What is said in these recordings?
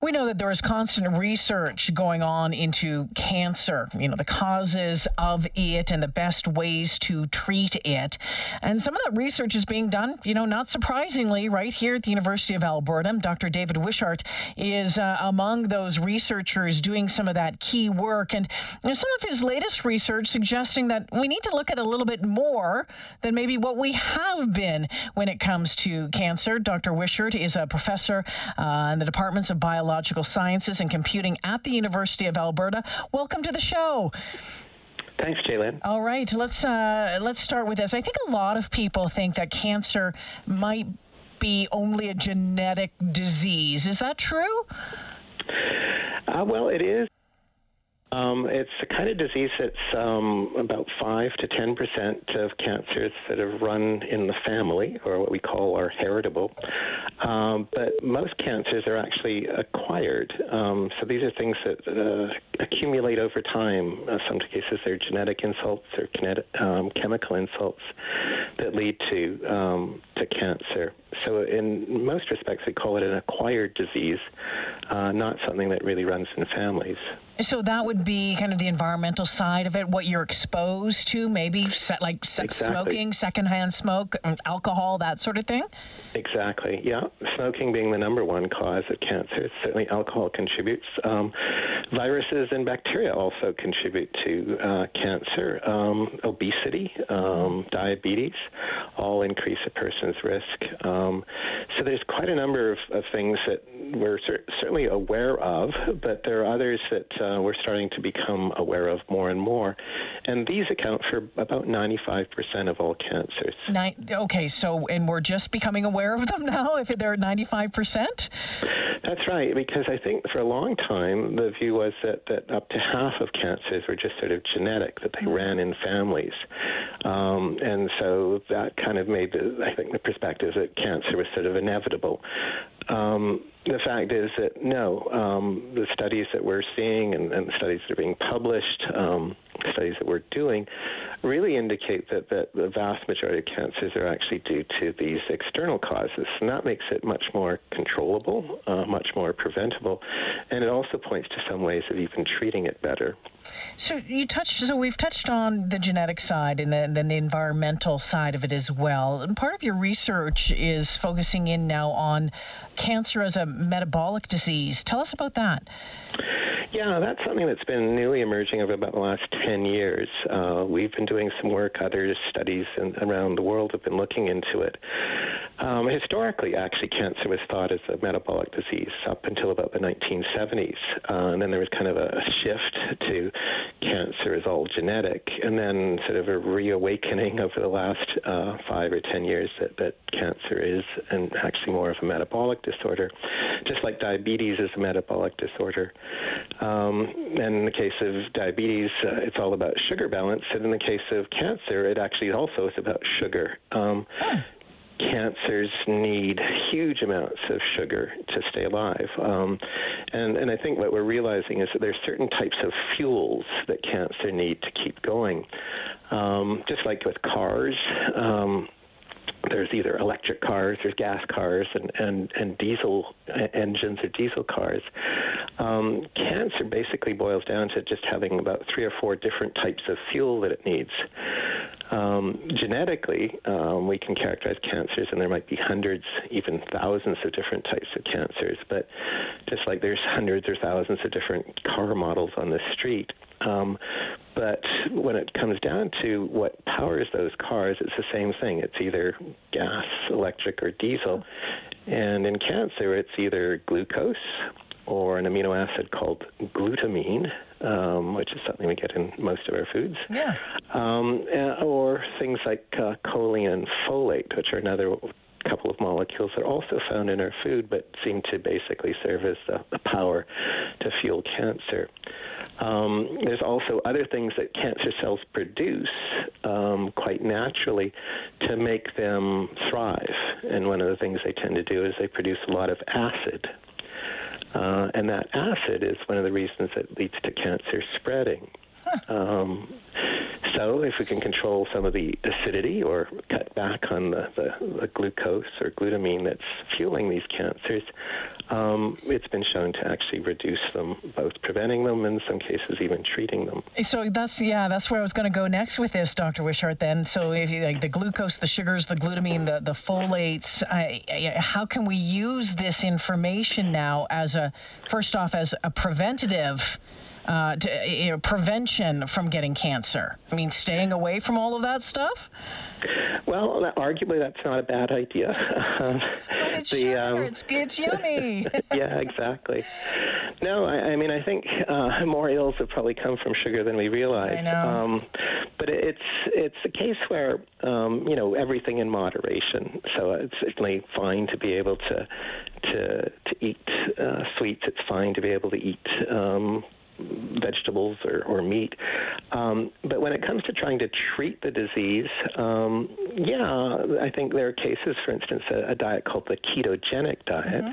We know that there is constant research going on into cancer, you know, the causes of it and the best ways to treat it. And some of that research is being done, you know, not surprisingly, right here at the University of Alberta. Dr. David Wishart is uh, among those researchers doing some of that key work. And you know, some of his latest research suggesting that we need to look at a little bit more than maybe what we have been when it comes to cancer. Dr. Wishart is a professor uh, in the departments of biology Biological Sciences and Computing at the University of Alberta. Welcome to the show. Thanks, Jaylen. All right, let's uh, let's start with this. I think a lot of people think that cancer might be only a genetic disease. Is that true? Uh, well, it is um, it's a kind of disease that's um, about 5 to 10 percent of cancers that have run in the family, or what we call are heritable. Um, but most cancers are actually acquired. Um, so these are things that uh, accumulate over time. In uh, some cases, they're genetic insults or kinetic, um, chemical insults that lead to um, to cancer. So in most respects, we call it an acquired disease, uh, not something that really runs in families. So that would be kind of the environmental side of it, what you're exposed to, maybe like exactly. smoking, secondhand smoke, alcohol, that sort of thing. Exactly. Yeah, smoking being the number one cause of cancer. Certainly, alcohol contributes. Um, viruses and bacteria also contribute to uh, cancer. Um, obesity, um, diabetes, all increase a person's risk. Um, so there's quite a number of, of things that we're cer- certainly aware of, but there are others that uh, we're starting to become aware of more and more. And these account for about 95% of all cancers. Nine, okay, so, and we're just becoming aware of them now, if they're 95%? That's right, because I think for a long time the view was that, that up to half of cancers were just sort of genetic, that they ran in families. Um, and so that kind of made, the, I think, the perspective that cancer was sort of inevitable. Um, the fact is that no, um, the studies that we're seeing and, and, the studies that are being published, um, studies that we're doing, really indicate that, that the vast majority of cancers are actually due to these external causes. And that makes it much more controllable, uh, much more preventable, and it also points to some ways of even treating it better. So you touched. So we've touched on the genetic side and then, then the environmental side of it as well. And part of your research is focusing in now on cancer as a metabolic disease. Tell us about that. Yeah, that's something that's been newly emerging over about the last 10 years. Uh, we've been doing some work, other studies in, around the world have been looking into it. Um, historically, actually, cancer was thought as a metabolic disease up until about the 1970s. Uh, and then there was kind of a shift to cancer is all genetic, and then sort of a reawakening over the last uh, five or 10 years that, that cancer is and actually more of a metabolic disorder, just like diabetes is a metabolic disorder. Um, and in the case of diabetes, uh, it's all about sugar balance. And in the case of cancer, it actually also is about sugar. Um, cancers need huge amounts of sugar to stay alive. Um, and, and I think what we're realizing is that there's certain types of fuels that cancer need to keep going. Um, just like with cars, um, there's either electric cars, there's gas cars, and, and, and diesel engines or diesel cars. Um, cancer basically boils down to just having about three or four different types of fuel that it needs. Um, genetically, um, we can characterize cancers, and there might be hundreds, even thousands of different types of cancers. But just like there's hundreds or thousands of different car models on the street, um, but when it comes down to what powers those cars, it's the same thing. It's either gas, electric, or diesel. And in cancer, it's either glucose or an amino acid called glutamine, um, which is something we get in most of our foods. Yeah. Um, or things like uh, choline and folate, which are another couple of molecules that are also found in our food but seem to basically serve as the, the power to fuel cancer. Um, there's also other things that cancer cells produce um, quite naturally to make them thrive. And one of the things they tend to do is they produce a lot of acid. Uh, and that acid is one of the reasons that leads to cancer spreading. Um, So, if we can control some of the acidity or cut back on the, the, the glucose or glutamine that's fueling these cancers, um, it's been shown to actually reduce them, both preventing them and in some cases even treating them. So that's yeah, that's where I was going to go next with this, Dr. Wishart. Then, so if you like the glucose, the sugars, the glutamine, the the folates, how can we use this information now as a first off as a preventative? Uh, to, you know, prevention from getting cancer? I mean, staying away from all of that stuff? Well, arguably, that's not a bad idea. but it's the, sugar. Um, it's, it's yummy. yeah, exactly. No, I, I mean, I think uh, more ills have probably come from sugar than we realize. I know. Um, but it's it's a case where um, you know everything in moderation. So it's certainly fine to be able to to to eat uh, sweets. It's fine to be able to eat um, vegetables or, or meat. Um, but when it comes to trying to treat the disease, um, yeah, I think there are cases, for instance, a, a diet called the ketogenic diet. Mm-hmm.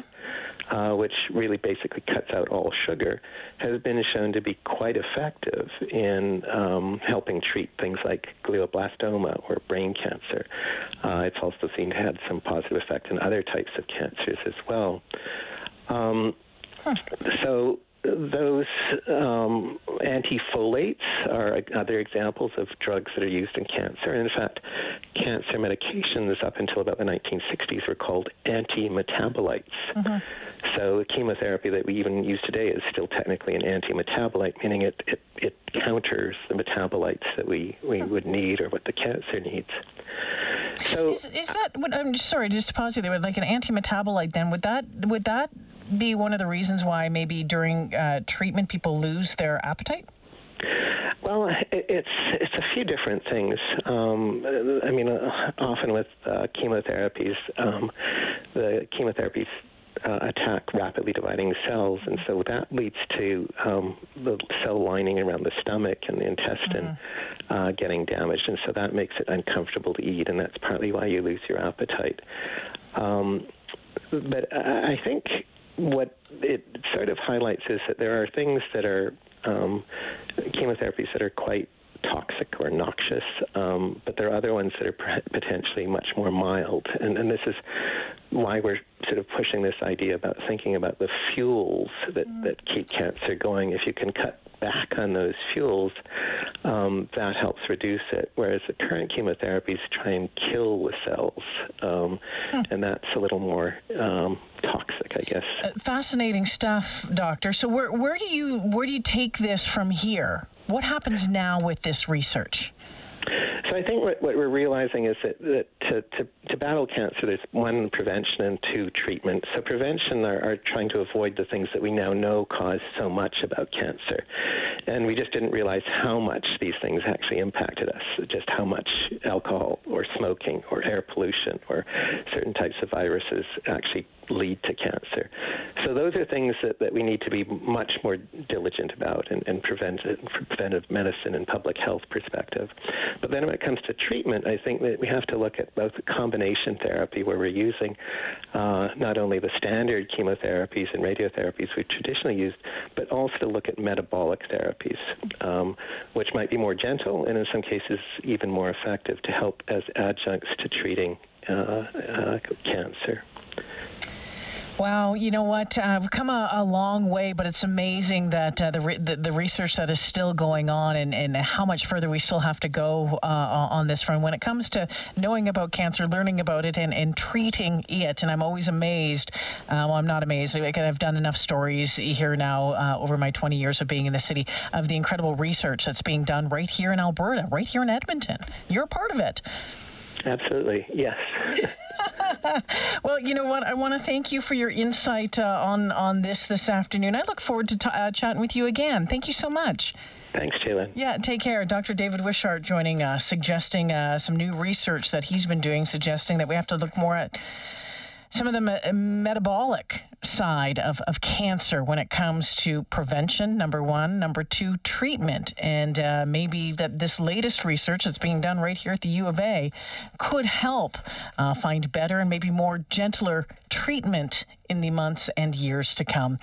Uh, which really basically cuts out all sugar, has been shown to be quite effective in um, helping treat things like glioblastoma or brain cancer. Uh, it's also seen to have some positive effect in other types of cancers as well. Um, huh. So those um, antifolates are other examples of drugs that are used in cancer. And in fact, cancer medications up until about the 1960s were called anti-metabolites. Mm-hmm. So chemotherapy that we even use today is still technically an anti-metabolite, meaning it, it, it counters the metabolites that we, we would need or what the cancer needs. So is, is that? What I'm sorry, just to pause you there. Like an anti-metabolite, then would that would that be one of the reasons why maybe during uh, treatment people lose their appetite? Well, it's it's a few different things. Um, I mean, uh, often with uh, chemotherapies, um, the chemotherapies uh, attack rapidly dividing cells, and so that leads to um, the cell lining around the stomach and the intestine mm-hmm. uh, getting damaged, and so that makes it uncomfortable to eat, and that's partly why you lose your appetite. Um, but I think what it sort of highlights is that there are things that are um, chemotherapies that are quite toxic or noxious, um, but there are other ones that are potentially much more mild. And, and, this is why we're sort of pushing this idea about thinking about the fuels that, mm. that keep cancer going. If you can cut back on those fuels, um, that helps reduce it. Whereas the current chemotherapies try and kill the cells, um, hmm. and that's a little more um, toxic, I guess. Uh, fascinating stuff, doctor. So where where do you where do you take this from here? What happens now with this research? So I think what, what we're realizing is that, that to, to, to, battle cancer, there's one, prevention, and two, treatment. So prevention are, are trying to avoid the things that we now know cause so much about cancer. And we just didn't realize how much these things actually impacted us, just how much alcohol or smoking or air pollution or certain types of viruses actually lead to cancer. So those are things that, that we need to be much more diligent about in preventive, preventive medicine and public health perspective. But then when it comes to treatment, I think that we have to look at both combination therapy, where we're using uh, not only the standard chemotherapies and radiotherapies we've traditionally used, but also look at metabolic therapies, um, which might be more gentle and in some cases even more effective to help as adjuncts to treating uh, uh, cancer. Wow, you know what? Uh, we've come a, a, long way, but it's amazing that uh, the, re- the, the research that is still going on and, and how much further we still have to go uh, on this front when it comes to knowing about cancer, learning about it, and, and treating it. And I'm always amazed. Uh, well, I'm not amazed. I've done enough stories here now uh, over my 20 years of being in the city of the incredible research that's being done right here in Alberta, right here in Edmonton. You're a part of it. Absolutely, yes. well, you know what? I want to thank you for your insight uh, on on this this afternoon. I look forward to t- uh, chatting with you again. Thank you so much. Thanks, Jaylen. Yeah, take care. Dr. David Wishart joining us, suggesting uh, some new research that he's been doing, suggesting that we have to look more at some of the me- metabolic side of, of cancer when it comes to prevention, number one. Number two, treatment. And uh, maybe that this latest research that's being done right here at the U of A could help uh, find better and maybe more gentler treatment in the months and years to come.